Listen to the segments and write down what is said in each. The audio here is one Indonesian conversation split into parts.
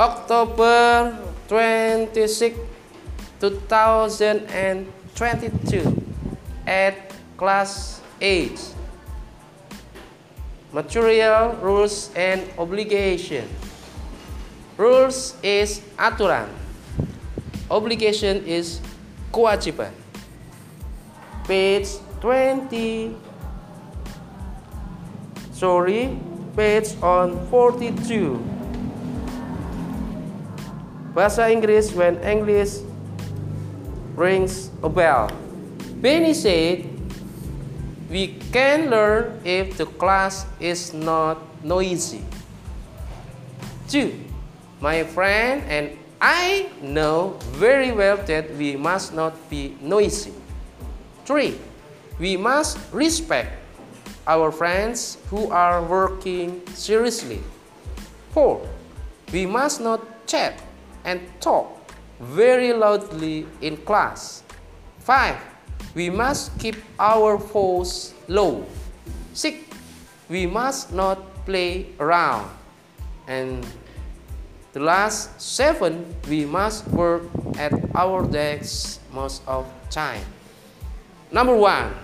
October 26, 2022 at class 8. Material, rules, and obligation. Rules is aturan. Obligation is kewajiban. Page 20. Sorry, page on 42. Bahasa Inggris when English rings a bell. Benny said, we can learn if the class is not noisy. 2. My friend and I know very well that we must not be noisy. 3. We must respect our friends who are working seriously. 4. We must not chat and talk very loudly in class. 5. We must keep our voice low. 6. We must not play around. And the last 7. We must work at our desks most of time. Number 1.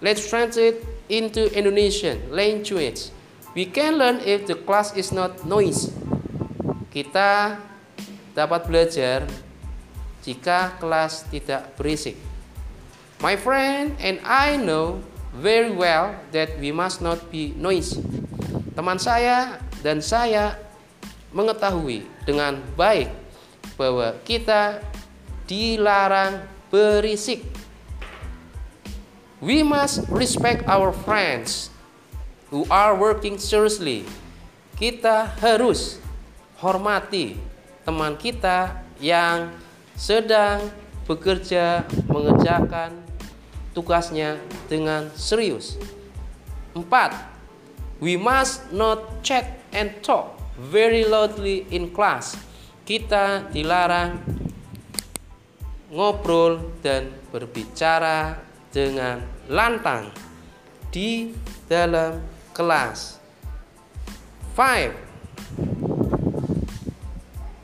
Let's translate into Indonesian language. We can learn if the class is not noisy. Kita dapat belajar jika kelas tidak berisik. My friend and I know very well that we must not be noisy. Teman saya dan saya mengetahui dengan baik bahwa kita dilarang berisik. We must respect our friends who are working seriously. Kita harus hormati teman kita yang sedang bekerja mengerjakan tugasnya dengan serius. Empat, we must not chat and talk very loudly in class. Kita dilarang ngobrol dan berbicara dengan lantang di dalam kelas. Five,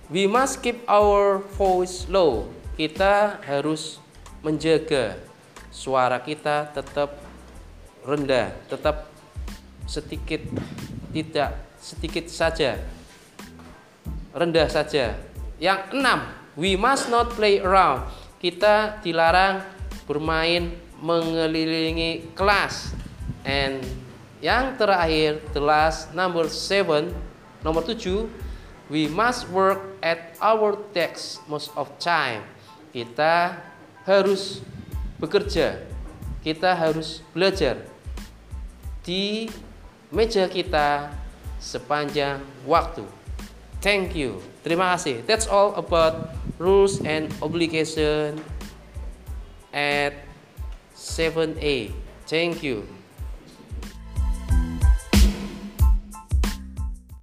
We must keep our voice low. Kita harus menjaga suara kita tetap rendah, tetap sedikit tidak sedikit saja rendah saja. Yang enam, we must not play around. Kita dilarang bermain mengelilingi kelas. And yang terakhir, the last number seven, nomor tujuh, We must work at our desk most of time. Kita harus bekerja. Kita harus belajar di meja kita sepanjang waktu. Thank you. Terima kasih. That's all about rules and obligation at 7A. Thank you.